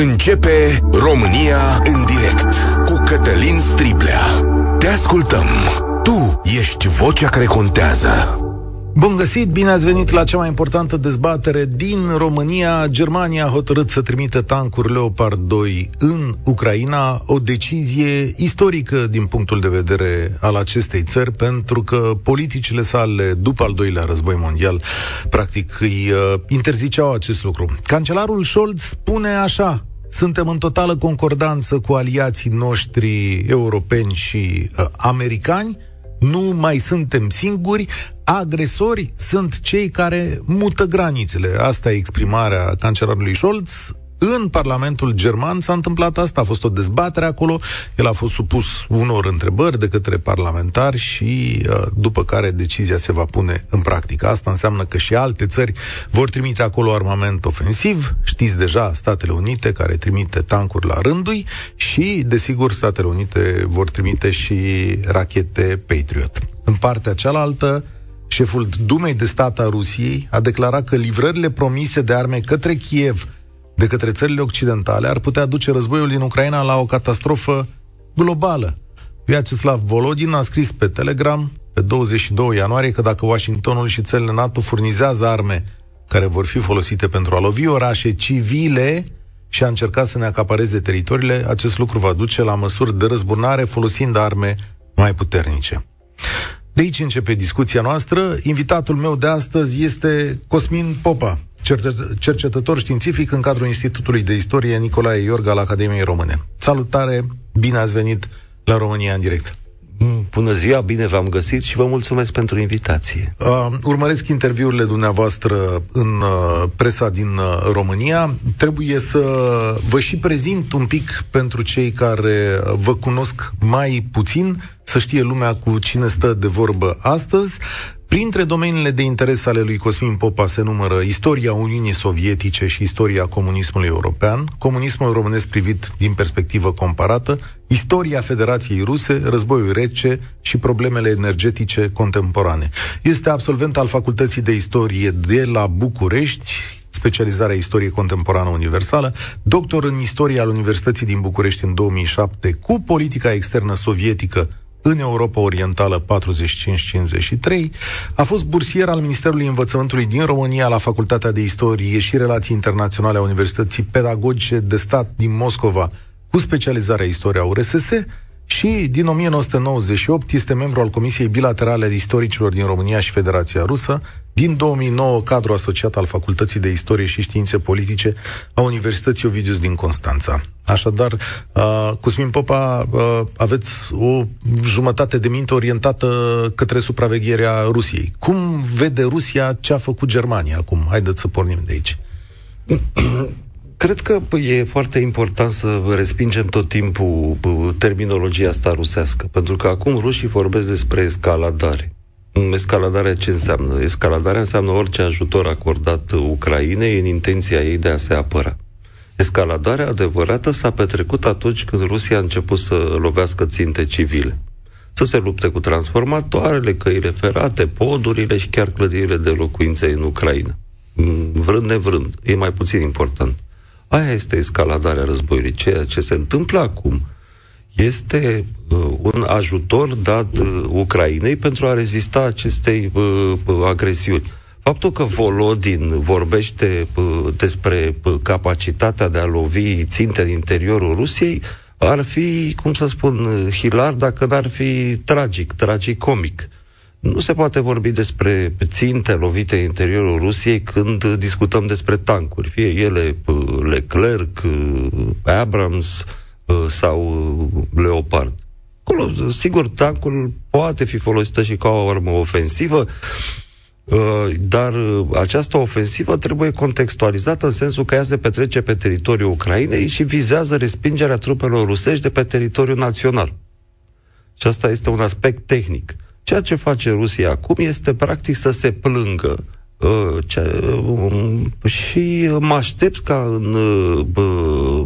Începe România în direct cu Cătălin Striblea. Te ascultăm. Tu ești vocea care contează. Bun găsit, bine ați venit la cea mai importantă dezbatere din România. Germania a hotărât să trimită tancuri Leopard 2 în Ucraina, o decizie istorică din punctul de vedere al acestei țări, pentru că politicile sale după al doilea război mondial practic îi uh, interziceau acest lucru. Cancelarul Scholz spune așa, suntem în totală concordanță cu aliații noștri europeni și uh, americani, nu mai suntem singuri, agresori sunt cei care mută granițele. Asta e exprimarea cancerarului Scholz în Parlamentul German s-a întâmplat asta, a fost o dezbatere acolo, el a fost supus unor întrebări de către parlamentari și uh, după care decizia se va pune în practică. Asta înseamnă că și alte țări vor trimite acolo armament ofensiv, știți deja Statele Unite care trimite tancuri la rândui și, desigur, Statele Unite vor trimite și rachete Patriot. În partea cealaltă, șeful Dumei de stat a Rusiei a declarat că livrările promise de arme către Kiev de către țările occidentale ar putea duce războiul din Ucraina la o catastrofă globală. Vyacheslav Volodin a scris pe Telegram pe 22 ianuarie că dacă Washingtonul și țările NATO furnizează arme care vor fi folosite pentru a lovi orașe civile și a încerca să ne acapareze teritoriile, acest lucru va duce la măsuri de răzbunare folosind arme mai puternice. De aici începe discuția noastră. Invitatul meu de astăzi este Cosmin Popa, cercetător științific în cadrul Institutului de Istorie Nicolae Iorga al Academiei Române. Salutare, bine ați venit la România în direct. Mm, bună ziua, bine v-am găsit și vă mulțumesc pentru invitație. Uh, urmăresc interviurile dumneavoastră în uh, presa din uh, România. Trebuie să vă și prezint un pic pentru cei care vă cunosc mai puțin, să știe lumea cu cine stă de vorbă astăzi. Printre domeniile de interes ale lui Cosmin Popa se numără istoria Uniunii Sovietice și istoria comunismului european, comunismul românesc privit din perspectivă comparată, istoria Federației Ruse, războiul rece și problemele energetice contemporane. Este absolvent al Facultății de Istorie de la București, specializarea istorie contemporană universală, doctor în istorie al Universității din București în 2007 cu politica externă sovietică în Europa Orientală 45-53, a fost bursier al Ministerului Învățământului din România la Facultatea de Istorie și Relații Internaționale a Universității Pedagogice de Stat din Moscova, cu specializarea istoria URSS, și din 1998 este membru al Comisiei Bilaterale de Istoricilor din România și Federația Rusă, din 2009 cadru asociat al Facultății de Istorie și Științe Politice a Universității Ovidius din Constanța. Așadar, uh, Cosmin Popa, uh, aveți o jumătate de minte orientată către supravegherea Rusiei. Cum vede Rusia ce a făcut Germania acum? Haideți să pornim de aici. Cred că e foarte important să respingem tot timpul terminologia asta rusească, pentru că acum rușii vorbesc despre escaladare. Escaladarea ce înseamnă? Escaladarea înseamnă orice ajutor acordat Ucrainei în intenția ei de a se apăra. Escaladarea adevărată s-a petrecut atunci când Rusia a început să lovească ținte civile. Să se lupte cu transformatoarele, căile ferate, podurile și chiar clădirile de locuințe în Ucraina. Vrând nevrând, e mai puțin important. Aia este escaladarea războiului. Ceea ce se întâmplă acum este uh, un ajutor dat uh, Ucrainei pentru a rezista acestei uh, uh agresiuni. Faptul că Volodin vorbește uh, despre uh, capacitatea de a lovi ținte în interiorul Rusiei ar fi, cum să spun, uh, hilar dacă n-ar fi tragic, tragicomic. Nu se poate vorbi despre ținte lovite în interiorul Rusiei când discutăm despre tancuri, fie ele Leclerc, Abrams sau Leopard. Acolo, sigur, tancul poate fi folosită și ca o armă ofensivă, dar această ofensivă trebuie contextualizată în sensul că ea se petrece pe teritoriul Ucrainei și vizează respingerea trupelor rusești de pe teritoriul național. Și asta este un aspect tehnic. Ceea ce face Rusia acum este practic să se plângă Uh, ce, uh, și mă aștept ca în uh,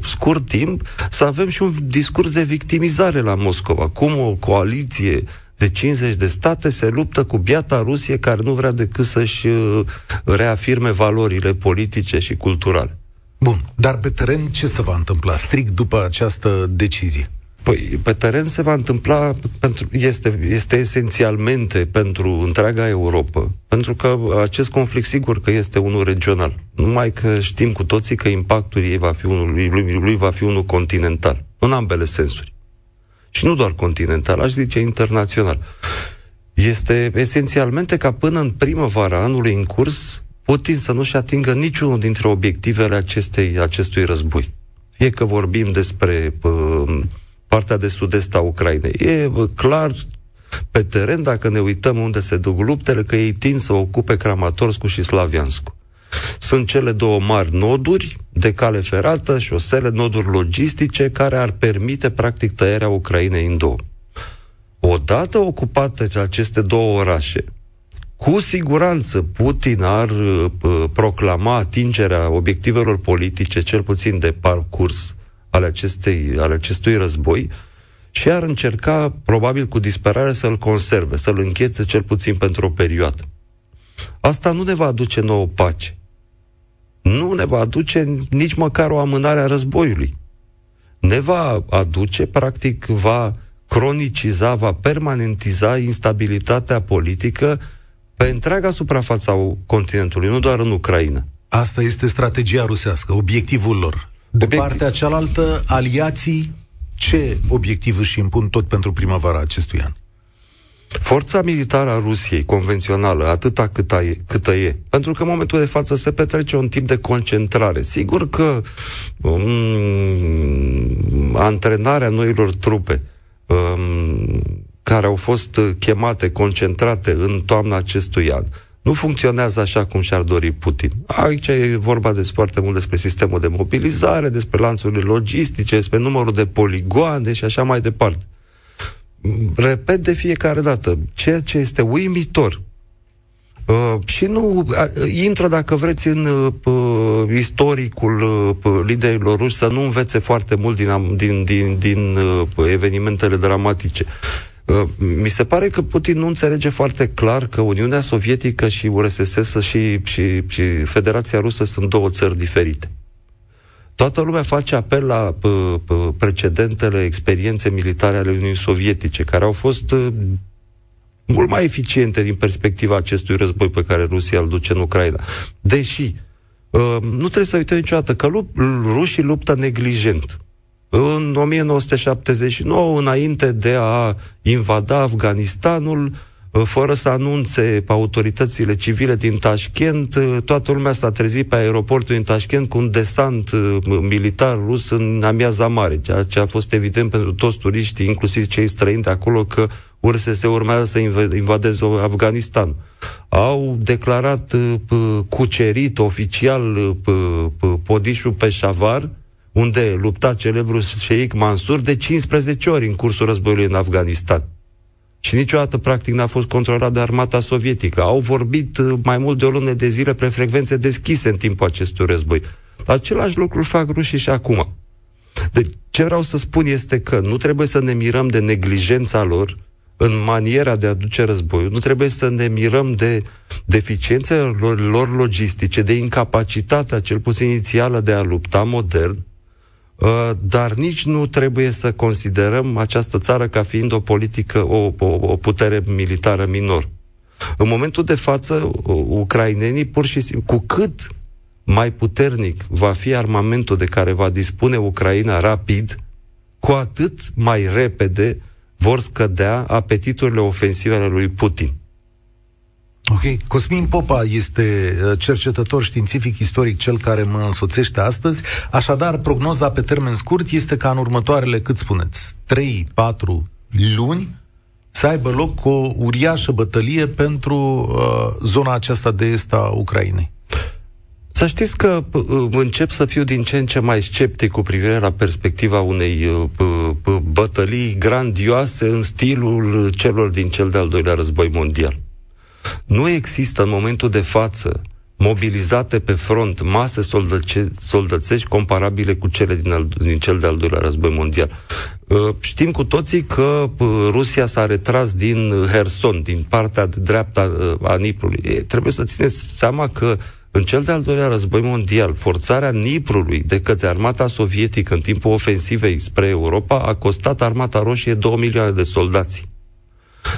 scurt timp să avem și un discurs de victimizare la Moscova. Cum o coaliție de 50 de state se luptă cu biata Rusie care nu vrea decât să-și uh, reafirme valorile politice și culturale. Bun, dar pe teren ce se va întâmpla strict după această decizie? Păi, pe teren se va întâmpla, pentru, este, este esențialmente pentru întreaga Europa, pentru că acest conflict sigur că este unul regional. Numai că știm cu toții că impactul ei va fi unul, lui, lui va fi unul continental, în ambele sensuri. Și nu doar continental, aș zice internațional. Este esențialmente ca până în primăvara anului în curs, Putin să nu-și atingă niciunul dintre obiectivele acestei, acestui război. Fie că vorbim despre uh, partea de sud-est a Ucrainei. E clar pe teren, dacă ne uităm unde se duc luptele, că ei tind să ocupe Kramatorsk și Slaviansku. Sunt cele două mari noduri de cale ferată, șosele, noduri logistice, care ar permite, practic, tăierea Ucrainei în două. Odată ocupate aceste două orașe, cu siguranță Putin ar uh, proclama atingerea obiectivelor politice, cel puțin de parcurs, ale, acestei, ale acestui război și ar încerca, probabil cu disperare, să-l conserve, să-l închețe cel puțin pentru o perioadă. Asta nu ne va aduce nouă pace. Nu ne va aduce nici măcar o amânare a războiului. Ne va aduce, practic, va croniciza, va permanentiza instabilitatea politică pe întreaga suprafața continentului, nu doar în Ucraina. Asta este strategia rusească, obiectivul lor. De Obiectiv. partea cealaltă, aliații ce obiectiv își impun tot pentru primăvara acestui an? Forța militară a Rusiei, convențională, atâta cât e, câtă e, pentru că în momentul de față se petrece un tip de concentrare. Sigur că um, antrenarea noilor trupe um, care au fost chemate, concentrate în toamna acestui an, nu funcționează așa cum și-ar dori Putin. Aici e vorba de foarte mult despre sistemul de mobilizare, despre lanțurile logistice, despre numărul de poligoane și așa mai departe. Repet de fiecare dată, ceea ce este uimitor Uh, și nu uh, intră, dacă vreți, în uh, istoricul uh, liderilor ruși să nu învețe foarte mult din, din, din, din uh, evenimentele dramatice. Uh, mi se pare că Putin nu înțelege foarte clar că Uniunea Sovietică și URSS și, și, și Federația Rusă sunt două țări diferite. Toată lumea face apel la p- p- precedentele experiențe militare ale Uniunii Sovietice, care au fost uh, mult mai eficiente din perspectiva acestui război pe care Rusia îl duce în Ucraina. Deși uh, nu trebuie să uităm niciodată că lup- rușii luptă neglijent în 1979, înainte de a invada Afganistanul, uh, fără să anunțe autoritățile civile din Tashkent, uh, toată lumea s-a trezit pe aeroportul din Tashkent cu un desant uh, militar rus în amiaza mare, ceea ce a fost evident pentru toți turiștii, inclusiv cei străini de acolo, că URSS urmează să invadeze Afganistan. Au declarat cucerit oficial podișul Peșavar, unde lupta celebrul Sheikh Mansur de 15 ori în cursul războiului în Afganistan. Și niciodată, practic, n-a fost controlat de armata sovietică. Au vorbit uh, mai mult de o lună de zile pe frecvențe deschise în timpul acestui război. Același lucru îl fac rușii și acum. Deci, ce vreau să spun este că nu trebuie să ne mirăm de neglijența lor în maniera de a duce războiul, nu trebuie să ne mirăm de deficiențele lor, lor logistice, de incapacitatea, cel puțin inițială, de a lupta modern, Uh, dar nici nu trebuie să considerăm această țară ca fiind o politică, o, o, o putere militară minor. În momentul de față, ucrainenii pur și simplu, cu cât mai puternic va fi armamentul de care va dispune Ucraina rapid, cu atât mai repede vor scădea apetiturile ofensive ale lui Putin. Ok. Cosmin Popa este uh, cercetător științific istoric, cel care mă însoțește astăzi. Așadar, prognoza pe termen scurt este ca în următoarele, cât spuneți, 3-4 luni, să aibă loc o uriașă bătălie pentru uh, zona aceasta de est a Ucrainei. Să știți că uh, încep să fiu din ce în ce mai sceptic cu privire la perspectiva unei uh, bătălii grandioase în stilul celor din cel de-al doilea război mondial. Nu există în momentul de față mobilizate pe front mase soldăce- soldățești comparabile cu cele din, al, din cel de-al doilea război mondial. Uh, știm cu toții că uh, Rusia s-a retras din Herson, din partea de dreapta uh, a Niprului. E, trebuie să țineți seama că În cel de-al doilea război mondial, forțarea Niprului de către armata sovietică în timpul ofensivei spre Europa a costat armata roșie 2 milioane de soldați.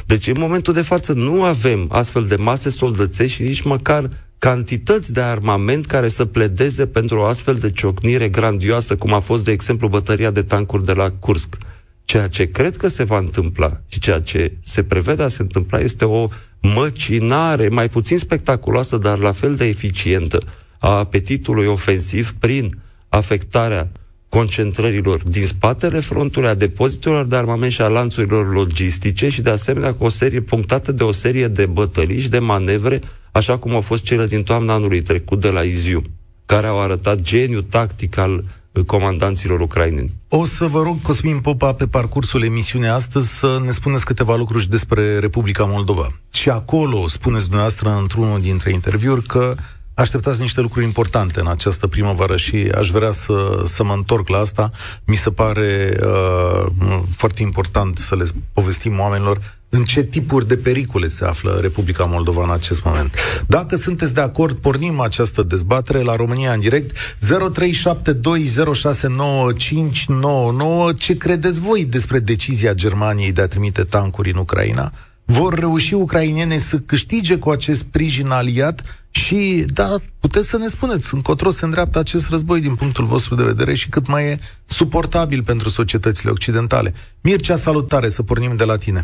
Deci, în momentul de față, nu avem astfel de mase soldățești și nici măcar cantități de armament care să pledeze pentru o astfel de ciocnire grandioasă, cum a fost, de exemplu, bătăria de tancuri de la Kursk. Ceea ce cred că se va întâmpla și ceea ce se prevede a se întâmpla este o măcinare mai puțin spectaculoasă, dar la fel de eficientă a apetitului ofensiv prin afectarea concentrărilor din spatele frontului, a depozitelor de armament și a lanțurilor logistice și de asemenea cu o serie punctată de o serie de bătălii și de manevre, așa cum au fost cele din toamna anului trecut de la Iziu, care au arătat geniu tactic al comandanților ucraineni. O să vă rog, Cosmin Popa, pe parcursul emisiunii astăzi să ne spuneți câteva lucruri despre Republica Moldova. Și acolo spuneți dumneavoastră într-unul dintre interviuri că așteptați niște lucruri importante în această primăvară și aș vrea să, să mă întorc la asta. Mi se pare uh, foarte important să le povestim oamenilor în ce tipuri de pericole se află Republica Moldova în acest moment. Dacă sunteți de acord, pornim această dezbatere la România în direct 0372069599. Ce credeți voi despre decizia Germaniei de a trimite tancuri în Ucraina? Vor reuși ucrainene să câștige cu acest sprijin aliat și, da, puteți să ne spuneți încotro se îndreaptă acest război din punctul vostru de vedere și cât mai e suportabil pentru societățile occidentale. Mircea, salutare, să pornim de la tine.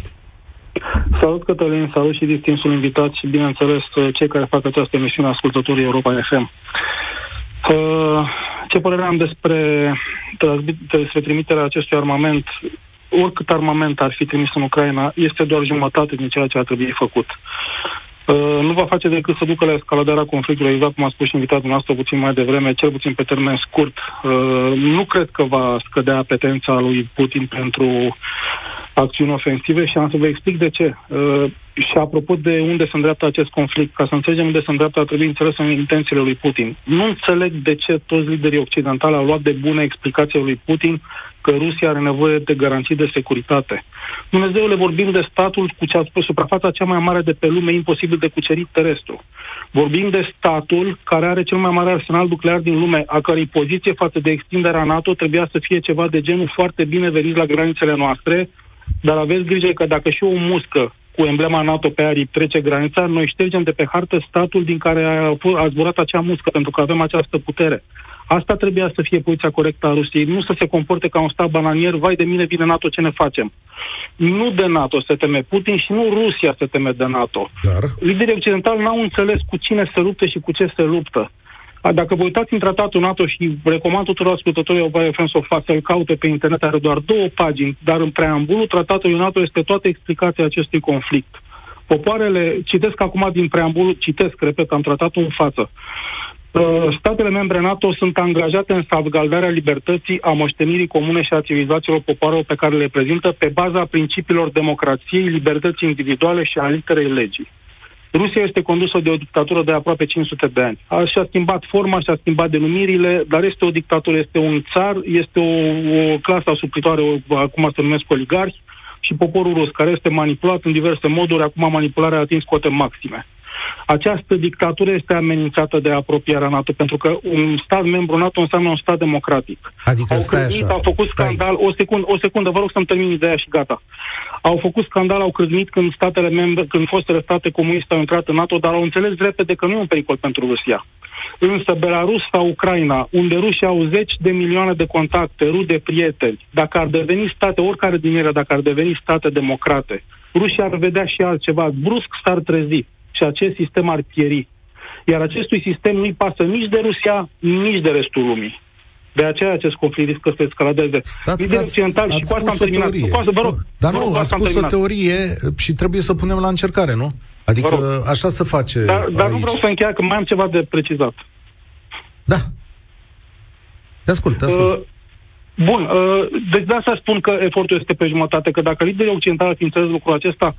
Salut, Cătălin, salut și distinsul invitat și, bineînțeles, cei care fac această emisiune, ascultătorii Europa FM. Uh, ce părere am despre, despre trimiterea acestui armament? Oricât armament ar fi trimis în Ucraina, este doar jumătate din ceea ce ar trebui făcut. Uh, nu va face decât să ducă la escaladarea conflictului, exact cum a spus și invitatul nostru puțin mai devreme, cel puțin pe termen scurt. Uh, nu cred că va scădea apetența lui Putin pentru acțiuni ofensive și am să vă explic de ce. Uh, și apropo de unde se îndreaptă acest conflict, ca să înțelegem unde se îndreaptă, ar trebui înțeles în intențiile lui Putin. Nu înțeleg de ce toți liderii occidentali au luat de bună explicația lui Putin că Rusia are nevoie de garanții de securitate. Dumnezeule, vorbim de statul cu cea, suprafața cea mai mare de pe lume, imposibil de cucerit terestru. Vorbim de statul care are cel mai mare arsenal nuclear din lume, a cărei poziție față de extinderea NATO trebuia să fie ceva de genul foarte bine venit la granițele noastre, dar aveți grijă că dacă și o muscă cu emblema NATO pe aripi trece granița, noi ștergem de pe hartă statul din care a, a zburat acea muscă, pentru că avem această putere. Asta trebuia să fie poziția corectă a Rusiei, nu să se comporte ca un stat bananier, vai de mine vine NATO, ce ne facem? Nu de NATO se teme Putin și nu Rusia se teme de NATO. Dar... Liderii occidentali n-au înțeles cu cine se luptă și cu ce se luptă. Dacă vă uitați în tratatul NATO și recomand tuturor ascultătorii Obaia Friends of să-l caute pe internet, are doar două pagini, dar în preambulul tratatului NATO este toată explicația acestui conflict. Popoarele, citesc acum din preambul, citesc, repet, am tratatul în față. Uh, statele membre NATO sunt angajate în salvgardarea libertății, a moștenirii comune și a civilizațiilor popoarelor pe care le prezintă pe baza principiilor democrației, libertății individuale și a literei legii. Rusia este condusă de o dictatură de aproape 500 de ani. A, și-a schimbat forma, și-a schimbat denumirile, dar este o dictatură, este un țar, este o, o clasă asupritoare, o, acum se numesc oligarhi, și poporul rus, care este manipulat în diverse moduri, acum manipularea a atins cote maxime. Această dictatură este amenințată de apropierea NATO, pentru că un stat membru NATO înseamnă un stat democratic. Adică au stai crăgnit, așa. au făcut stai. scandal, o secundă, o secundă, vă rog să-mi termin ideea și gata. Au făcut scandal, au crâgnit când statele membre, când fostele state comuniste au intrat în NATO, dar au înțeles repede că nu e un pericol pentru Rusia. Însă Belarus sau Ucraina, unde rușii au zeci de milioane de contacte, rude, prieteni, dacă ar deveni state, oricare din ele, dacă ar deveni state democrate, rușii ar vedea și altceva, brusc s-ar trezi și acest sistem ar pieri. Iar acestui sistem nu-i pasă nici de Rusia, nici de restul lumii. De aceea acest conflict riscă să escaladeze. Stați că ați, ați și cu asta am terminat. Teorie. Cu asta, vă rog, Dar nu, rog, ați spus o teorie și trebuie să o punem la încercare, nu? Adică așa se face Dar, dar nu vreau să încheia, că mai am ceva de precizat. Da. Te ascult, te ascult. Uh, bun, uh, deci de asta spun că efortul este pe jumătate, că dacă liderii occidentali ar fi înțeles lucrul acesta,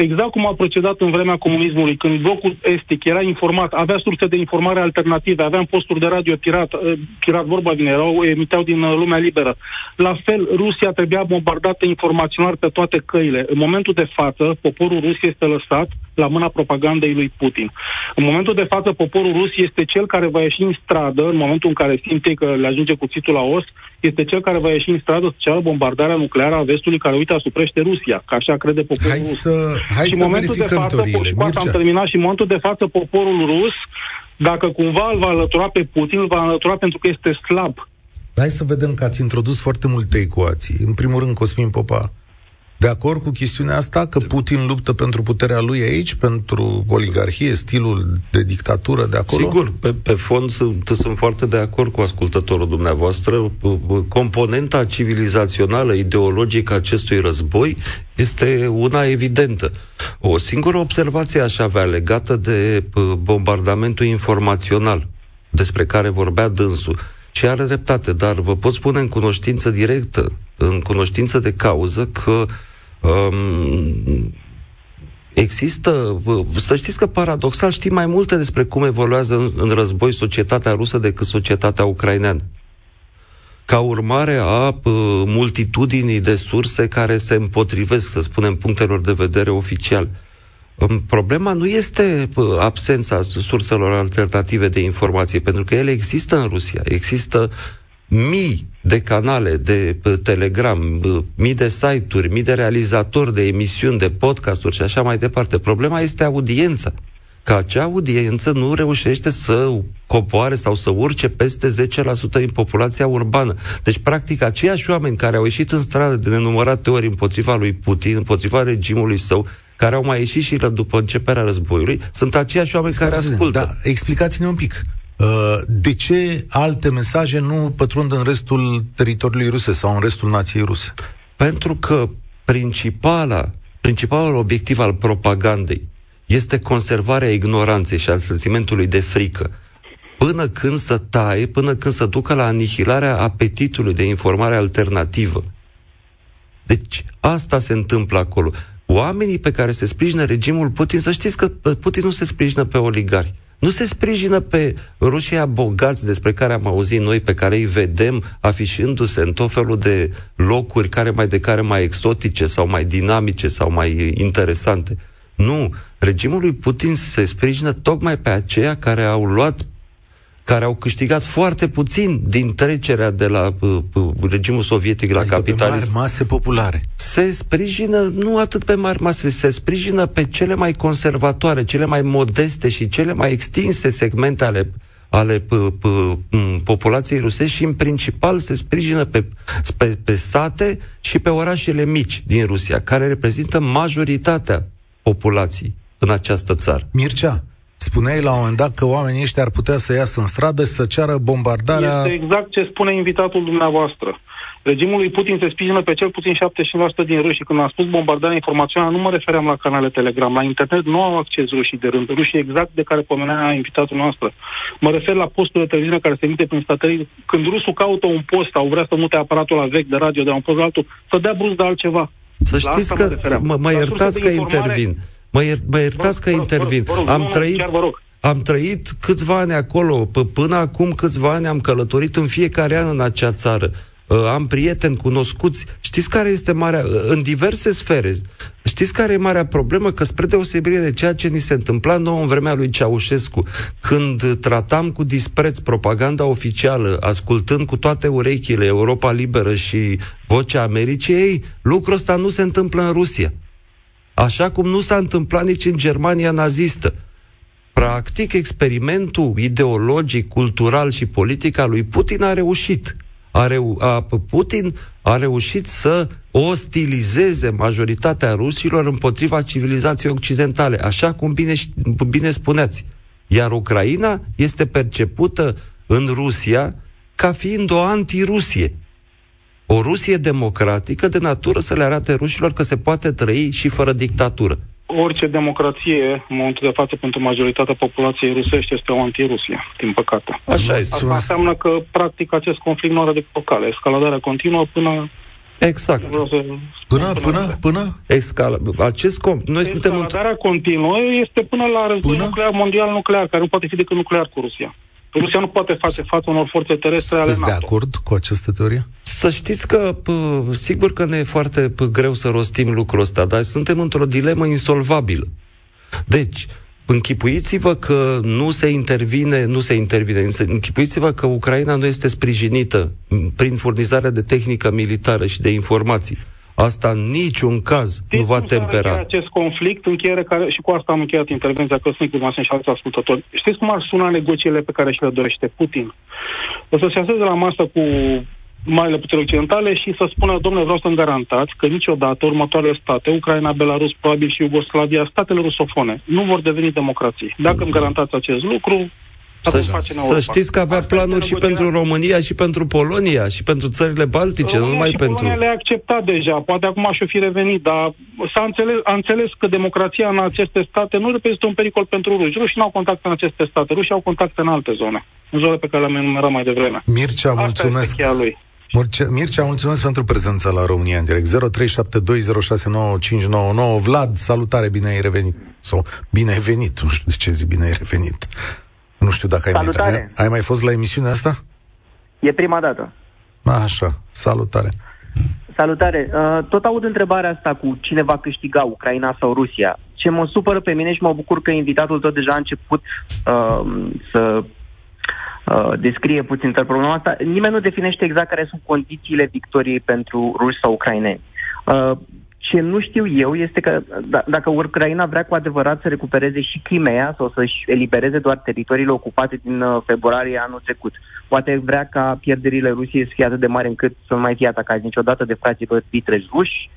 exact cum a procedat în vremea comunismului, când blocul estic era informat, avea surse de informare alternative, aveam posturi de radio pirat, uh, pirat vorba vine, erau, emiteau din uh, lumea liberă. La fel, Rusia trebuia bombardată informațional pe toate căile. În momentul de față, poporul rus este lăsat la mâna propagandei lui Putin. În momentul de față, poporul rus este cel care va ieși în stradă, în momentul în care simte că le ajunge cuțitul la os, este cel care va ieși în stradă să ceară bombardarea nucleară a vestului care, uite, asuprește Rusia, că așa crede poporul hai rus. Să, hai și să în momentul de față, teoriile. Mircea. am terminat, și în momentul de față poporul rus, dacă cumva îl va alătura pe Putin, îl va alătura pentru că este slab. Hai să vedem că ați introdus foarte multe ecuații. În primul rând, Cosmin Popa, de acord cu chestiunea asta că Putin luptă pentru puterea lui aici, pentru oligarhie, stilul de dictatură de acolo? Sigur, pe, pe fond sunt, sunt foarte de acord cu ascultătorul dumneavoastră. Componenta civilizațională, ideologică a acestui război este una evidentă. O singură observație aș avea legată de bombardamentul informațional despre care vorbea dânsul. Și are dreptate, dar vă pot spune în cunoștință directă, în cunoștință de cauză, că uh, Um, există, să știți că paradoxal știm mai multe despre cum evoluează în, în război societatea rusă decât societatea ucraineană. Ca urmare a uh, multitudinii de surse care se împotrivesc, să spunem, punctelor de vedere oficial. Um, problema nu este uh, absența surselor alternative de informație, pentru că ele există în Rusia. Există mii de canale de Telegram, mii de site-uri, mii de realizatori de emisiuni, de podcasturi și așa mai departe. Problema este audiența. Că acea audiență nu reușește să copoare sau să urce peste 10% din populația urbană. Deci, practic, aceiași oameni care au ieșit în stradă de nenumărate ori împotriva lui Putin, împotriva regimului său, care au mai ieșit și după începerea războiului, sunt aceiași oameni care ascultă. Da, explicați-ne un pic. Uh, de ce alte mesaje nu pătrund în restul teritoriului ruse sau în restul nației ruse? Pentru că principala, principalul obiectiv al propagandei este conservarea ignoranței și al sentimentului de frică până când să taie, până când să ducă la anihilarea apetitului de informare alternativă. Deci, asta se întâmplă acolo. Oamenii pe care se sprijină regimul Putin, să știți că Putin nu se sprijină pe oligari. Nu se sprijină pe rușii bogați despre care am auzit noi, pe care îi vedem afișându-se în tot felul de locuri care mai de care mai exotice sau mai dinamice sau mai interesante. Nu, regimul lui Putin se sprijină tocmai pe aceia care au luat care au câștigat foarte puțin din trecerea de la uh, uh, regimul sovietic la adică capitalism. Pe mari mase populare. Se sprijină nu atât pe mari mase, se sprijină pe cele mai conservatoare, cele mai modeste și cele mai extinse segmente ale ale p- p- populației rusești și în principal se sprijină pe, pe, pe sate și pe orașele mici din Rusia, care reprezintă majoritatea populației în această țară. Mircea, Spuneai la un moment dat că oamenii ăștia ar putea să iasă în stradă și să ceară bombardarea... Este exact ce spune invitatul dumneavoastră. Regimul lui Putin se sprijină pe cel puțin 75% din ruși. Când am spus bombardarea informațională, nu mă refeream la canale Telegram. La internet nu au acces rușii de rând. Rușii exact de care pomenea invitatul noastră. Mă refer la postul de televiziune care se emite prin satelit. Când rusul caută un post sau vrea să mute aparatul la vechi de radio de la un post la altul, să dea brusc de altceva. Să știți că mă, mă, mă iertați că intervin. Mă, ier, mă iertați că intervin. am trăit... Am trăit câțiva ani acolo, p- până acum câțiva ani am călătorit în fiecare an în acea țară. Uh, am prieteni cunoscuți. Știți care este marea... Uh, în diverse sfere. Știți care e marea problemă? Că spre deosebire de ceea ce ni se întâmpla nouă în vremea lui Ceaușescu, când tratam cu dispreț propaganda oficială, ascultând cu toate urechile Europa Liberă și Vocea Americiei, lucrul ăsta nu se întâmplă în Rusia. Așa cum nu s-a întâmplat nici în Germania nazistă. Practic, experimentul ideologic, cultural și politic al lui Putin a reușit. A reu- a, Putin a reușit să ostilizeze majoritatea rusilor împotriva civilizației occidentale, așa cum bine, bine spuneați. Iar Ucraina este percepută în Rusia ca fiind o antirusie o Rusie democratică de natură să le arate rușilor că se poate trăi și fără dictatură. Orice democrație, în momentul de față, pentru majoritatea populației rusești, este o antirusie, din păcate. Așa este. Asta înseamnă că, practic, acest conflict nu are de cale. Escaladarea continuă până Exact. Până, până, până? Escala. Acest com- noi suntem Escaladarea continuă este până la război până? nuclear mondial nuclear, care nu poate fi decât nuclear cu Rusia. Rusia nu poate face față unor forțe terestre ale NATO. de acord cu această teorie? Să știți că, pă, sigur că ne e foarte pă, greu să rostim lucrul ăsta, dar suntem într-o dilemă insolvabilă. Deci, închipuiți-vă că nu se intervine, nu se intervine, închipuiți-vă că Ucraina nu este sprijinită prin furnizarea de tehnică militară și de informații. Asta în niciun caz Știți nu va tempera. acest conflict, încheiere care, și cu asta am încheiat intervenția, că sunt informații și alți ascultători. Știți cum ar suna negocierile pe care și le dorește Putin? O să se aseze la masă cu marile puteri occidentale și să spună, domnule, vreau să-mi garantați că niciodată următoarele state, Ucraina, Belarus, probabil și Iugoslavia, statele rusofone, nu vor deveni democrații. Dacă îmi garantați acest lucru, să, să știți că avea Asta planuri și pentru România și pentru Polonia și pentru țările Baltice, România nu numai pentru... Polonia le-a acceptat deja, poate acum și-o fi revenit, dar s-a înțeles, a înțeles că democrația în aceste state nu reprezintă un pericol pentru ruși. Rușii nu au contact în aceste state, rușii au contact în alte zone, în zone pe care le-am enumerat mai devreme. Mircea, Asta mulțumesc. Este lui. Mircea, Mircea, mulțumesc pentru prezența la România în direct. 0372069599. Vlad, salutare, bine ai revenit. Sau bine ai venit, nu știu de ce zi bine ai revenit. Nu știu dacă ai mai, ai, ai mai fost la emisiunea asta? E prima dată. A, așa, salutare. Salutare. Uh, tot aud întrebarea asta cu cine va câștiga, Ucraina sau Rusia. Ce mă supără pe mine și mă bucur că invitatul tot deja a început uh, să uh, descrie puțin problema asta. Nimeni nu definește exact care sunt condițiile victoriei pentru ruși sau ucraineni. Uh, ce nu știu eu este că d- dacă Ucraina vrea cu adevărat să recupereze și Crimea sau să-și elibereze doar teritoriile ocupate din uh, februarie anul trecut, poate vrea ca pierderile Rusiei să fie atât de mari încât să nu mai fie atacați niciodată de frații vitreji ruși,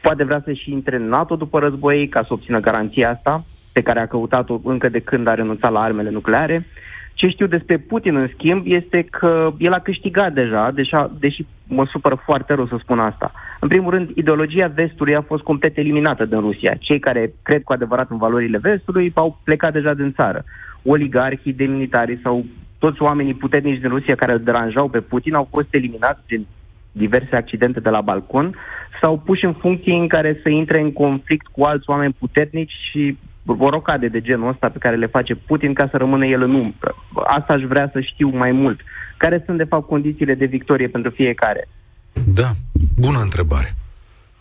poate vrea să-și intre în NATO după război ca să obțină garanția asta, pe care a căutat-o încă de când a renunțat la armele nucleare. Ce știu despre Putin, în schimb, este că el a câștigat deja, deja, deși mă supără foarte rău să spun asta. În primul rând, ideologia vestului a fost complet eliminată din Rusia. Cei care cred cu adevărat în valorile vestului au plecat deja din țară. Oligarhii, demnitarii sau toți oamenii puternici din Rusia care îl deranjau pe Putin au fost eliminați prin diverse accidente de la balcon sau puși în funcții în care să intre în conflict cu alți oameni puternici și borocade de genul ăsta pe care le face Putin ca să rămână el în umbră. Asta aș vrea să știu mai mult. Care sunt, de fapt, condițiile de victorie pentru fiecare? Da, bună întrebare.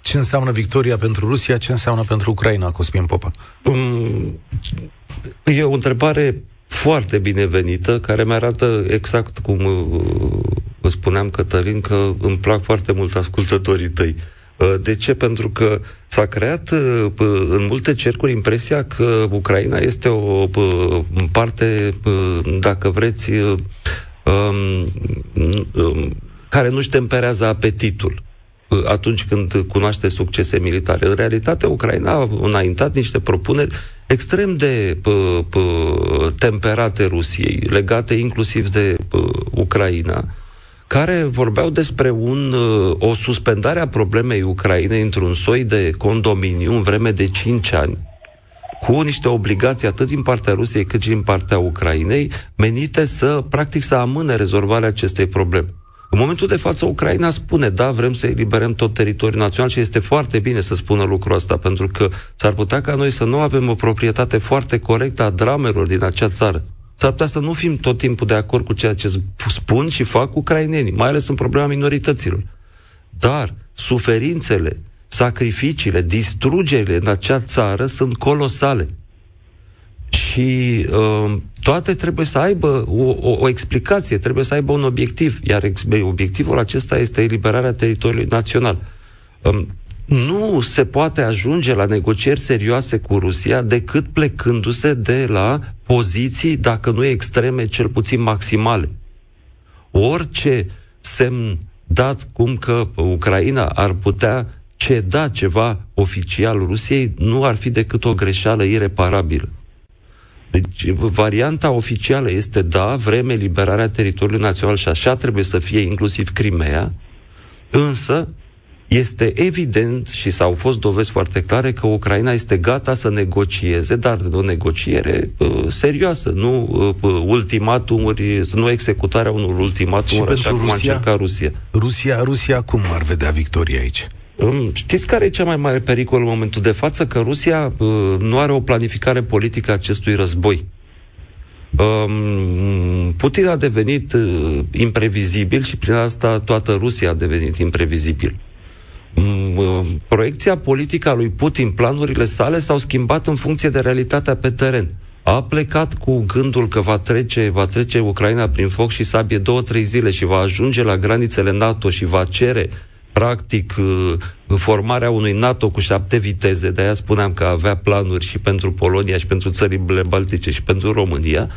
Ce înseamnă victoria pentru Rusia, ce înseamnă pentru Ucraina, Cosmin Popa? Um, e o întrebare foarte binevenită, care mi arată exact cum vă uh, spuneam, Cătălin, că îmi plac foarte mult ascultătorii tăi. Uh, de ce? Pentru că s-a creat uh, în multe cercuri impresia că Ucraina este o parte, dacă vreți, um, um, care nu-și temperează apetitul atunci când cunoaște succese militare. În realitate, Ucraina a înaintat niște propuneri extrem de p- p- temperate Rusiei, legate inclusiv de p- Ucraina, care vorbeau despre un, uh, o suspendare a problemei Ucrainei într-un soi de condominiu în vreme de 5 ani, cu niște obligații atât din partea Rusiei cât și din partea Ucrainei, menite să, practic, să amâne rezolvarea acestei probleme. În momentul de față, Ucraina spune, da, vrem să eliberăm tot teritoriul național și este foarte bine să spună lucrul ăsta, pentru că s-ar putea ca noi să nu avem o proprietate foarte corectă a dramelor din acea țară. S-ar putea să nu fim tot timpul de acord cu ceea ce spun și fac ucrainenii, mai ales în problema minorităților. Dar suferințele, sacrificiile, distrugerile în acea țară sunt colosale. Și uh, toate trebuie să aibă o, o, o explicație, trebuie să aibă un obiectiv, iar ex- obiectivul acesta este eliberarea teritoriului național. Um, nu se poate ajunge la negocieri serioase cu Rusia decât plecându-se de la poziții, dacă nu extreme, cel puțin maximale. Orice semn dat cum că Ucraina ar putea ceda ceva oficial Rusiei nu ar fi decât o greșeală ireparabilă. Deci, varianta oficială este da, vrem eliberarea teritoriului național și așa trebuie să fie inclusiv Crimea, însă este evident și s-au fost dovezi foarte clare că Ucraina este gata să negocieze, dar o negociere uh, serioasă, nu uh, ultimatumuri, nu executarea unor ultimatumuri așa cum Rusia, a încercat Rusia. Rusia. Rusia cum ar vedea victoria aici? Știți care e cel mai mare pericol în momentul de față? Că Rusia uh, nu are o planificare politică a acestui război. Um, Putin a devenit uh, imprevizibil și prin asta toată Rusia a devenit imprevizibil. Um, uh, proiecția politică a lui Putin, planurile sale s-au schimbat în funcție de realitatea pe teren. A plecat cu gândul că va trece, va trece Ucraina prin foc și sabie două, trei zile și va ajunge la granițele NATO și va cere practic uh, formarea unui NATO cu șapte viteze, de aia spuneam că avea planuri și pentru Polonia și pentru țările baltice și pentru România,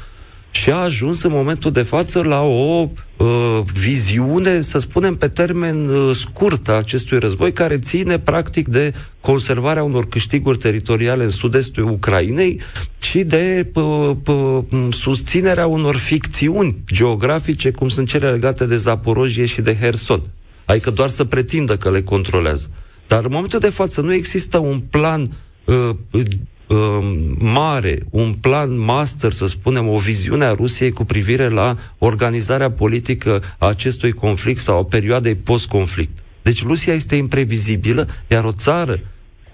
și a ajuns în momentul de față la o uh, viziune, să spunem, pe termen uh, scurt a acestui război, care ține practic de conservarea unor câștiguri teritoriale în sud-estul Ucrainei și de uh, uh, susținerea unor ficțiuni geografice, cum sunt cele legate de Zaporojie și de Herson. Adică doar să pretindă că le controlează. Dar în momentul de față nu există un plan uh, uh, mare, un plan master, să spunem, o viziune a Rusiei cu privire la organizarea politică a acestui conflict sau a perioadei post-conflict. Deci Rusia este imprevizibilă, iar o țară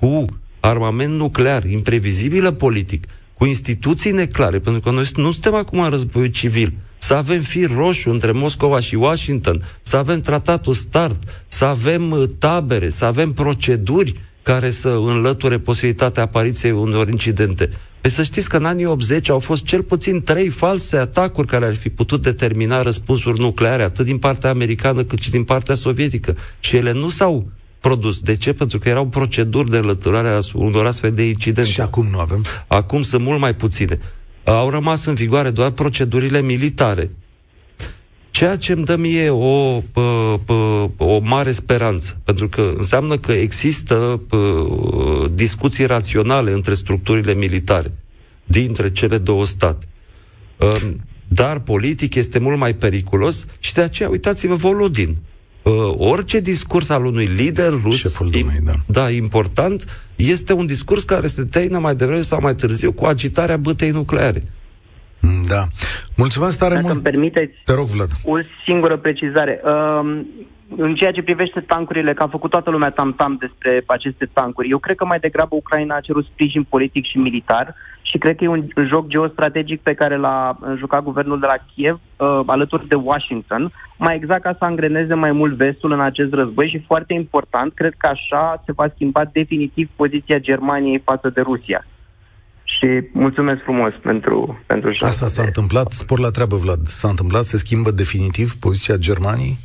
cu armament nuclear, imprevizibilă politic, cu instituții neclare, pentru că noi nu suntem acum în război civil, să avem fir roșu între Moscova și Washington, să avem tratatul START, să avem uh, tabere, să avem proceduri care să înlăture posibilitatea apariției unor incidente. Păi să știți că în anii 80 au fost cel puțin trei false atacuri care ar fi putut determina răspunsuri nucleare, atât din partea americană cât și din partea sovietică. Și ele nu s-au produs. De ce? Pentru că erau proceduri de înlăturare a unor astfel de incidente. Și acum nu avem? Acum sunt mult mai puține au rămas în vigoare doar procedurile militare. Ceea ce îmi dă mie o, pă, pă, o mare speranță, pentru că înseamnă că există pă, discuții raționale între structurile militare dintre cele două state. Dar politic este mult mai periculos și de aceea, uitați-vă, Volodin, uh, orice discurs al unui lider rus, Șeful dumei, da. da, important, este un discurs care se termină mai devreme sau mai târziu cu agitarea bătei nucleare. Da. Mulțumesc tare Dacă mult. îmi permiteți Te rog, Vlad. o singură precizare. Uh, în ceea ce privește tancurile, că a făcut toată lumea tam-tam despre aceste tancuri, eu cred că mai degrabă Ucraina a cerut sprijin politic și militar și cred că e un joc geostrategic pe care l-a jucat guvernul de la Kiev uh, alături de Washington, mai exact ca să angreneze mai mult vestul în acest război și foarte important, cred că așa se va schimba definitiv poziția Germaniei față de Rusia. Și mulțumesc frumos pentru, pentru Asta s-a întâmplat, spor la treabă, Vlad. S-a întâmplat, se schimbă definitiv poziția Germaniei?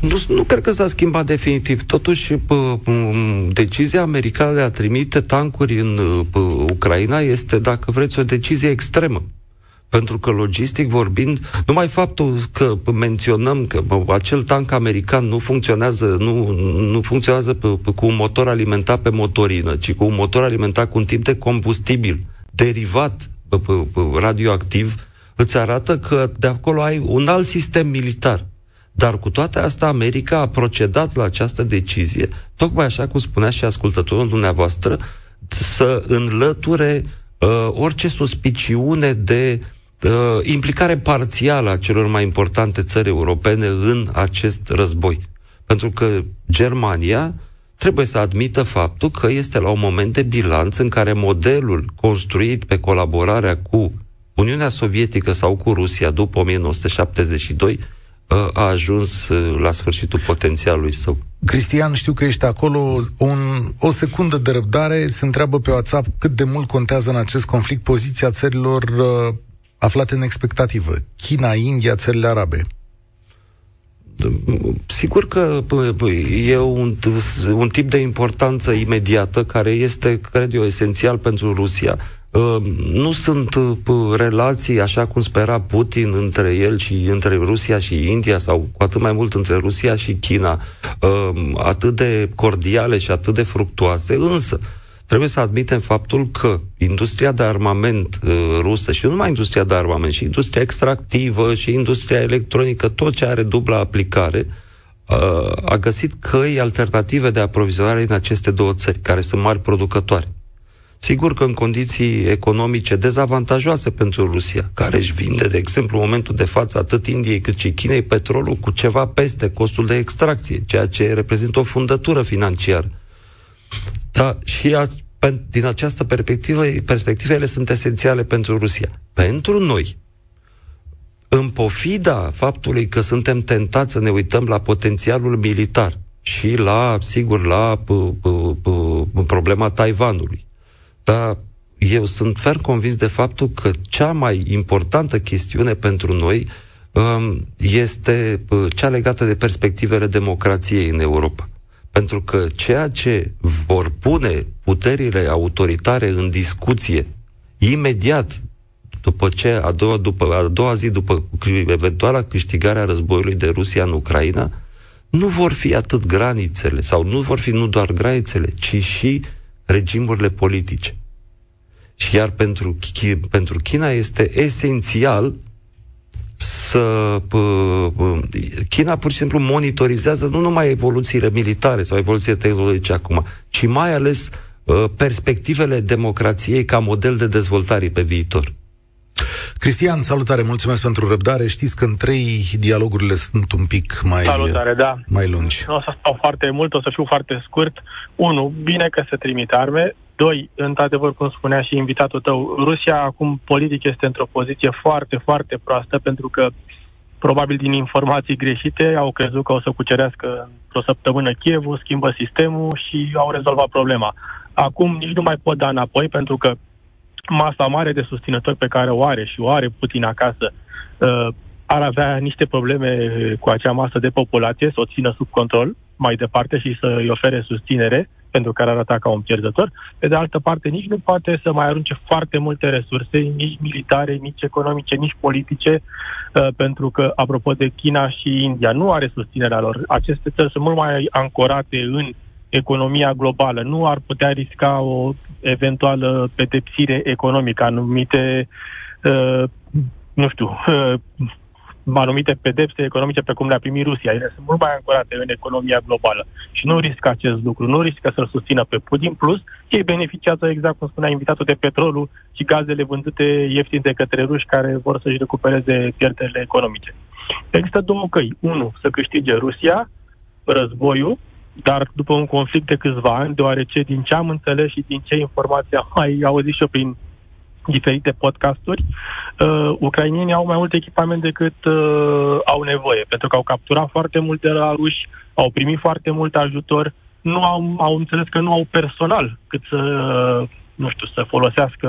Nu, nu cred că s-a schimbat definitiv. Totuși, p- decizia americană de a trimite tancuri în p- Ucraina este, dacă vreți, o decizie extremă. Pentru că, logistic vorbind, numai faptul că menționăm că bă, acel tank american nu funcționează, nu, nu funcționează pe, pe, cu un motor alimentat pe motorină, ci cu un motor alimentat cu un tip de combustibil derivat pe, pe, pe, radioactiv, îți arată că de acolo ai un alt sistem militar dar cu toate astea, America a procedat la această decizie, tocmai așa cum spunea și ascultătorul dumneavoastră, să înlăture uh, orice suspiciune de uh, implicare parțială a celor mai importante țări europene în acest război. Pentru că Germania trebuie să admită faptul că este la un moment de bilanț în care modelul construit pe colaborarea cu Uniunea Sovietică sau cu Rusia după 1972 a ajuns uh, la sfârșitul potențialului său. Cristian, știu că ești acolo. Un, o secundă de răbdare se întreabă pe WhatsApp cât de mult contează în acest conflict poziția țărilor uh, aflate în expectativă. China, India, țările arabe. Sigur că e un, un tip de importanță imediată care este, cred eu, esențial pentru Rusia. Ehm, nu sunt uh, relații, așa cum spera Putin, între el și între Rusia și India, sau cu atât mai mult între Rusia și China, ehm, atât de cordiale și atât de fructuoase, însă trebuie să admitem faptul că industria de armament uh, rusă, și nu numai industria de armament, și industria extractivă, și industria electronică, tot ce are dubla aplicare, a găsit căi alternative de aprovizionare în aceste două țări, care sunt mari producătoare. Sigur că în condiții economice dezavantajoase pentru Rusia, care își vinde, de exemplu, în momentul de față, atât Indiei cât și Chinei, petrolul cu ceva peste costul de extracție, ceea ce reprezintă o fundătură financiară. Da, și a, din această perspectivă, perspectivă, ele sunt esențiale pentru Rusia. Pentru noi, în pofida faptului că suntem tentați să ne uităm la potențialul militar și la, sigur, la p- p- p- problema Taiwanului, dar eu sunt ferm convins de faptul că cea mai importantă chestiune pentru noi um, este uh, cea legată de perspectivele democrației în Europa. Pentru că ceea ce vor pune puterile autoritare în discuție imediat după ce a doua, după, a doua zi după eventuala câștigare a războiului de Rusia în Ucraina, nu vor fi atât granițele, sau nu vor fi nu doar granițele, ci și regimurile politice. Și iar pentru, pentru China este esențial să... China pur și simplu monitorizează nu numai evoluțiile militare sau evoluțiile tehnologice acum, ci mai ales uh, perspectivele democrației ca model de dezvoltare pe viitor. Cristian, salutare, mulțumesc pentru răbdare. Știți că în trei dialogurile sunt un pic mai, salutare, da. mai lungi. Nu o să stau foarte mult, o să fiu foarte scurt. Unu, bine că se trimit arme. Doi, într-adevăr, cum spunea și invitatul tău, Rusia acum politic este într-o poziție foarte, foarte proastă pentru că probabil din informații greșite au crezut că o să cucerească într-o săptămână Chievul, schimbă sistemul și au rezolvat problema. Acum nici nu mai pot da înapoi pentru că masa mare de susținători pe care o are și o are Putin acasă uh, ar avea niște probleme cu acea masă de populație, să o țină sub control mai departe și să îi ofere susținere pentru care arăta ca un pierzător. Pe de altă parte, nici nu poate să mai arunce foarte multe resurse, nici militare, nici economice, nici politice, uh, pentru că, apropo de China și India, nu are susținerea lor. Aceste țări sunt mult mai ancorate în economia globală. Nu ar putea risca o eventuală pedepsire economică, anumite, uh, nu știu, uh, anumite pedepse economice pe cum le-a primit Rusia. Ele sunt mult mai ancorate în economia globală și nu riscă acest lucru, nu riscă să-l susțină pe Putin. Plus, ei beneficiază, exact cum spunea invitatul, de petrolul și gazele vândute ieftin de către ruși care vor să-și recupereze pierderile economice. Există două căi. Unu, să câștige Rusia războiul, dar după un conflict de câțiva ani, deoarece din ce am înțeles și din ce informații am mai auzit și eu prin diferite podcasturi, uh, ucrainienii au mai mult echipament decât uh, au nevoie, pentru că au capturat foarte multe la ruși, au primit foarte mult ajutor, nu au, au înțeles că nu au personal cât să, nu știu, să folosească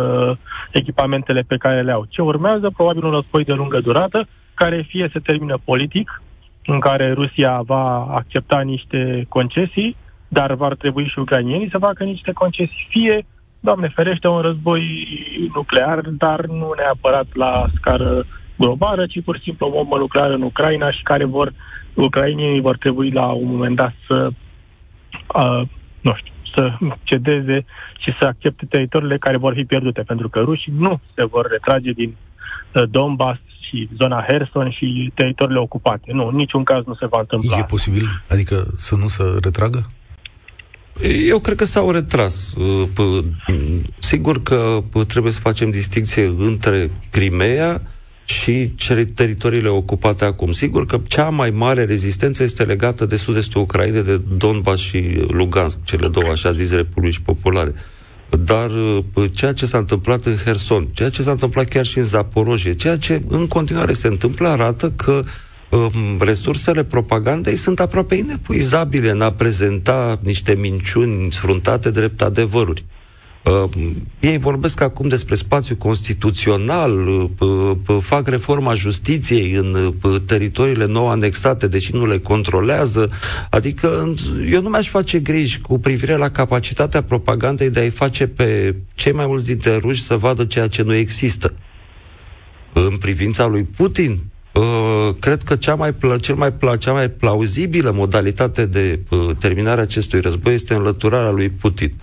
echipamentele pe care le au. Ce urmează? Probabil un război de lungă durată, care fie se termină politic, în care Rusia va accepta niște concesii, dar va trebui și ucrainienii să facă niște concesii, fie Doamne ferește, un război nuclear, dar nu neapărat la scară globală, ci pur și simplu o bombă nucleară în Ucraina și care vor, ucrainienii vor trebui la un moment dat să, uh, nu știu, să cedeze și să accepte teritoriile care vor fi pierdute, pentru că rușii nu se vor retrage din uh, Donbass și zona Herson și teritoriile ocupate. Nu, în niciun caz nu se va întâmpla. E posibil? Adică să nu se retragă? Eu cred că s-au retras. Uh, sigur că trebuie să facem distinție între Crimea și cele teritoriile ocupate acum. Sigur că cea mai mare rezistență este legată de sud-estul Ucrainei, de Donbass și Lugansk, cele două așa zise republici populare. Dar uh, ceea ce s-a întâmplat în Herson, ceea ce s-a întâmplat chiar și în Zaporojie, ceea ce în continuare se întâmplă, arată că uh, Um, resursele propagandei sunt aproape inepuizabile în a prezenta niște minciuni sfruntate drept adevăruri. Uh, ei vorbesc acum despre spațiu constituțional, uh, uh, fac reforma justiției în uh, teritoriile nou anexate, deși nu le controlează. Adică eu nu mi-aș face griji cu privire la capacitatea propagandei de a-i face pe cei mai mulți dintre ruși să vadă ceea ce nu există. În privința lui Putin, Uh, cred că cea mai, plă, cel mai, plă, cea mai plauzibilă modalitate de uh, terminare a acestui război este înlăturarea lui Putin.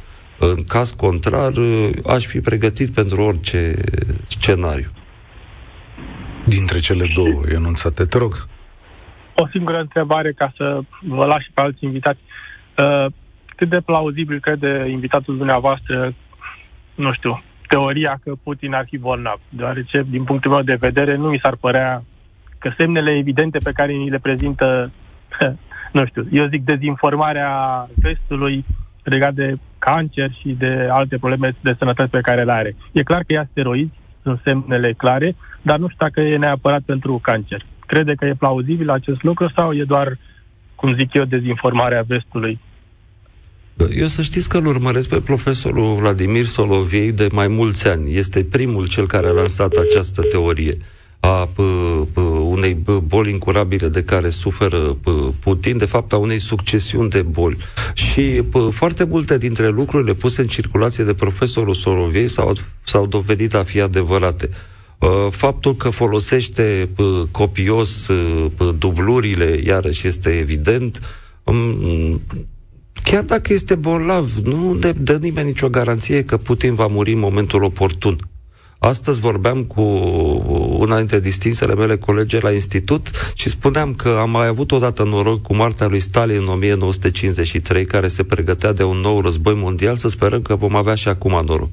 În caz contrar, uh, aș fi pregătit pentru orice scenariu. Dintre cele două enunțate, te rog. o singură întrebare ca să vă las și pe alți invitați. Uh, cât de plauzibil crede invitatul dumneavoastră, nu știu, teoria că Putin ar fi bolnav, deoarece, din punctul meu de vedere, nu mi s-ar părea că semnele evidente pe care ni le prezintă, nu știu, eu zic dezinformarea vestului legat de cancer și de alte probleme de sănătate pe care le are. E clar că ia steroizi, sunt semnele clare, dar nu știu dacă e neapărat pentru cancer. Crede că e plauzibil acest lucru sau e doar, cum zic eu, dezinformarea vestului eu să știți că îl urmăresc pe profesorul Vladimir Soloviei de mai mulți ani. Este primul cel care a lansat această teorie a p- p- unei boli incurabile de care suferă p- Putin, de fapt a unei succesiuni de boli. Și p- foarte multe dintre lucrurile puse în circulație de profesorul Soloviei s-au, s-au dovedit a fi adevărate. Faptul că folosește copios dublurile, iarăși este evident, chiar dacă este bolnav, nu ne dă nimeni nicio garanție că Putin va muri în momentul oportun. Astăzi vorbeam cu una dintre distinsele mele colege la institut și spuneam că am mai avut odată noroc cu moartea lui Stalin în 1953, care se pregătea de un nou război mondial, să sperăm că vom avea și acum noroc.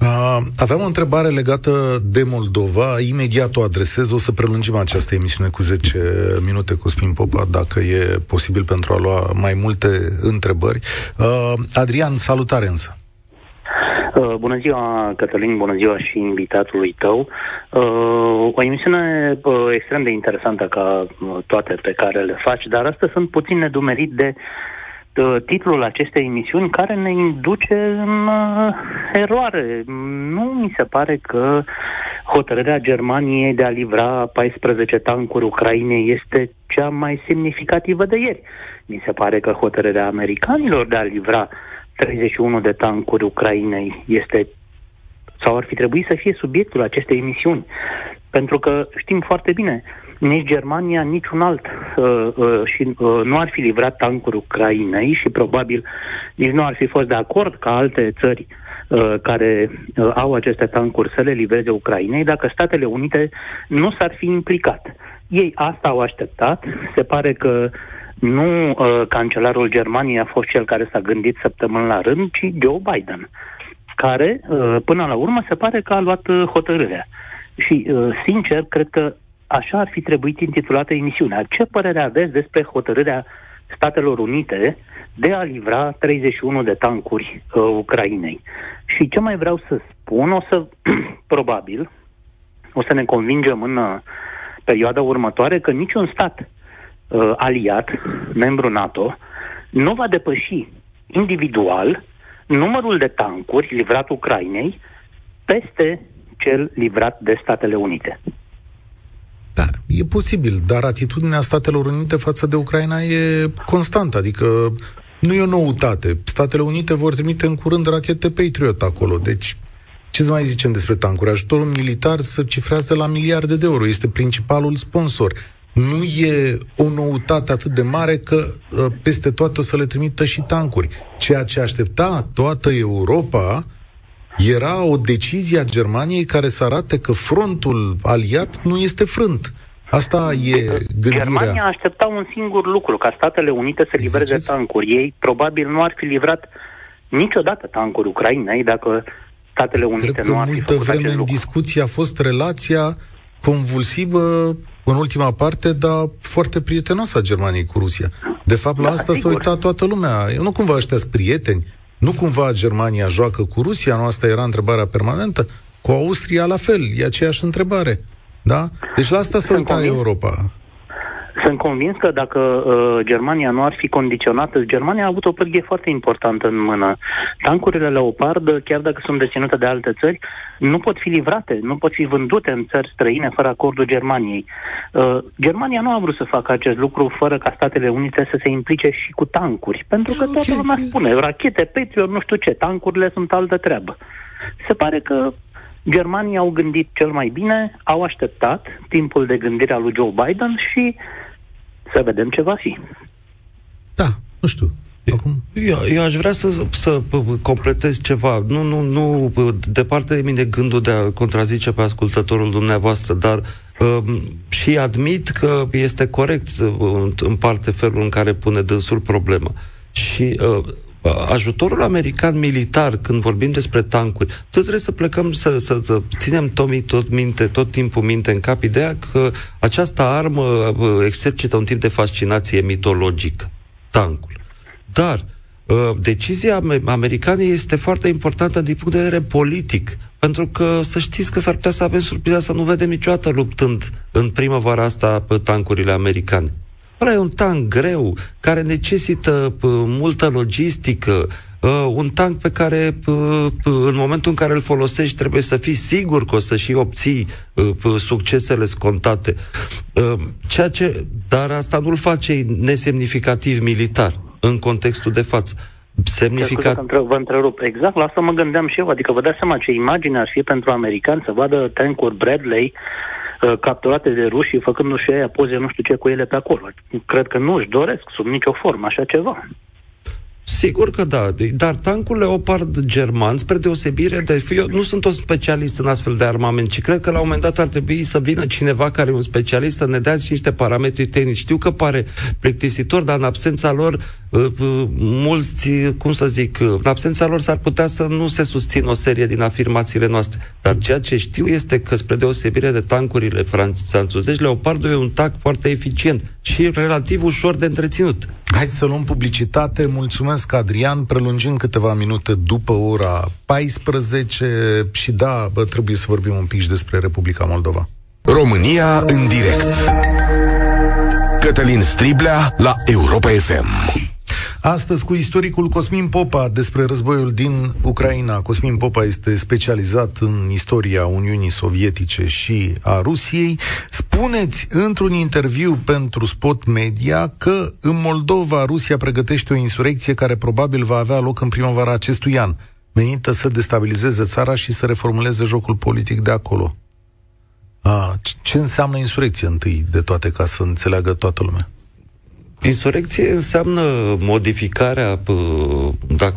Uh, aveam o întrebare legată de Moldova. Imediat o adresez. O să prelungim această emisiune cu 10 minute cu Spin Popa, dacă e posibil pentru a lua mai multe întrebări. Uh, Adrian, salutare însă. Uh, bună ziua, Cătălin, bună ziua și invitatului tău. Uh, o emisiune uh, extrem de interesantă ca uh, toate pe care le faci, dar astăzi sunt puțin nedumerit de uh, Uh, titlul acestei emisiuni care ne induce în uh, eroare. Nu mi se pare că hotărârea Germaniei de a livra 14 tancuri Ucrainei este cea mai semnificativă de ieri. Mi se pare că hotărârea americanilor de a livra 31 de tancuri Ucrainei este sau ar fi trebuit să fie subiectul acestei emisiuni. Pentru că știm foarte bine, nici Germania, nici un alt uh, uh, și uh, nu ar fi livrat tancuri Ucrainei și probabil nici nu ar fi fost de acord ca alte țări uh, care uh, au aceste tancuri să le livreze Ucrainei dacă Statele Unite nu s-ar fi implicat. Ei asta au așteptat. Se pare că nu uh, cancelarul Germaniei a fost cel care s-a gândit săptămâni la rând, ci Joe Biden, care uh, până la urmă se pare că a luat uh, hotărârea. Și, uh, sincer, cred că Așa ar fi trebuit intitulată emisiunea. Ce părere aveți despre hotărârea Statelor Unite de a livra 31 de tancuri uh, Ucrainei? Și ce mai vreau să spun, o să, probabil, o să ne convingem în uh, perioada următoare că niciun stat uh, aliat, membru NATO, nu va depăși individual numărul de tancuri livrat Ucrainei peste cel livrat de Statele Unite. Da, e posibil, dar atitudinea Statelor Unite față de Ucraina e constantă, adică nu e o noutate. Statele Unite vor trimite în curând rachete Patriot acolo, deci ce să mai zicem despre tancuri? Ajutorul militar se cifrează la miliarde de euro, este principalul sponsor. Nu e o noutate atât de mare că uh, peste toate o să le trimită și tancuri. Ceea ce aștepta toată Europa era o decizie a Germaniei care să arate că frontul aliat nu este frânt. Asta e gândirea. Germania aștepta un singur lucru, ca Statele Unite să livreze Ziceți? tancuri. Ei probabil nu ar fi livrat niciodată tancuri Ucrainei dacă Statele Unite Cred nu ar fi multă vreme în lucru. discuție a fost relația convulsivă în ultima parte, dar foarte prietenoasă a Germaniei cu Rusia. De fapt, la da, asta s-a uitat toată lumea. Eu nu cumva ăștia prieteni. Nu cumva Germania joacă cu Rusia? Nu asta era întrebarea permanentă? Cu Austria la fel, e aceeași întrebare. Da? Deci la asta se uita Europa. Sunt convins că dacă uh, Germania nu ar fi condiționată, Germania a avut o pârghie foarte importantă în mână. Tancurile Leopard, chiar dacă sunt deținute de alte țări, nu pot fi livrate, nu pot fi vândute în țări străine fără acordul Germaniei. Uh, Germania nu a vrut să facă acest lucru fără ca Statele Unite să se implice și cu tancuri, pentru că toată lumea spune, rachete, Patriot, nu știu ce, tancurile sunt altă treabă. Se pare că Germanii au gândit cel mai bine, au așteptat timpul de gândire a lui Joe Biden și să vedem ce va fi. Da, nu știu. Acum? Eu, eu aș vrea să, să completez ceva. Nu, nu, nu, departe de mine gândul de a contrazice pe ascultătorul dumneavoastră, dar Um, și admit că este corect uh, în parte felul în care pune dânsul problema. Și uh, ajutorul american militar, când vorbim despre tancuri, toți trebuie să plecăm să, să, să ținem Tommy tot minte, tot timpul minte în cap ideea că această armă uh, exercită un tip de fascinație mitologică, tancul. Dar uh, decizia americană este foarte importantă din punct de vedere politic, pentru că să știți că s-ar putea să avem surpriza să nu vedem niciodată luptând în primăvara asta pe tancurile americane. Ăla e un tank greu, care necesită p- multă logistică, uh, un tank pe care p- p- în momentul în care îl folosești trebuie să fii sigur că o să și obții uh, p- succesele scontate. Uh, ceea ce, dar asta nu-l face nesemnificativ militar în contextul de față. Semnificat... Vă întrerup. Exact, la asta mă gândeam și eu. Adică vă dați seama ce imagine ar fi pentru americani să vadă tankuri Bradley Uh, capturate de rușii, făcându-și aia poze nu știu ce cu ele pe acolo. Cred că nu își doresc sub nicio formă așa ceva. Sigur că da, dar tancul Leopard german, spre deosebire de... Eu nu sunt un specialist în astfel de armament, ci cred că la un moment dat ar trebui să vină cineva care e un specialist să ne dea și niște parametri tehnici. Știu că pare plictisitor, dar în absența lor, uh, uh, mulți, cum să zic, uh, în absența lor s-ar putea să nu se susțină o serie din afirmațiile noastre. Dar ceea ce știu este că, spre deosebire de tancurile franțuzești, Leopardul e un tank foarte eficient și relativ ușor de întreținut. Hai să luăm publicitate. Mulțumesc, Adrian. Prelungim câteva minute după ora 14 și da, bă, trebuie să vorbim un pic și despre Republica Moldova. România în direct. Cătălin Striblea la Europa FM. Astăzi cu istoricul Cosmin Popa despre războiul din Ucraina. Cosmin Popa este specializat în istoria Uniunii Sovietice și a Rusiei. Spuneți într-un interviu pentru Spot Media că în Moldova Rusia pregătește o insurecție care probabil va avea loc în primăvara acestui an, menită să destabilizeze țara și să reformuleze jocul politic de acolo. A, ce înseamnă insurecție întâi de toate ca să înțeleagă toată lumea? Insurecție înseamnă modificarea, dacă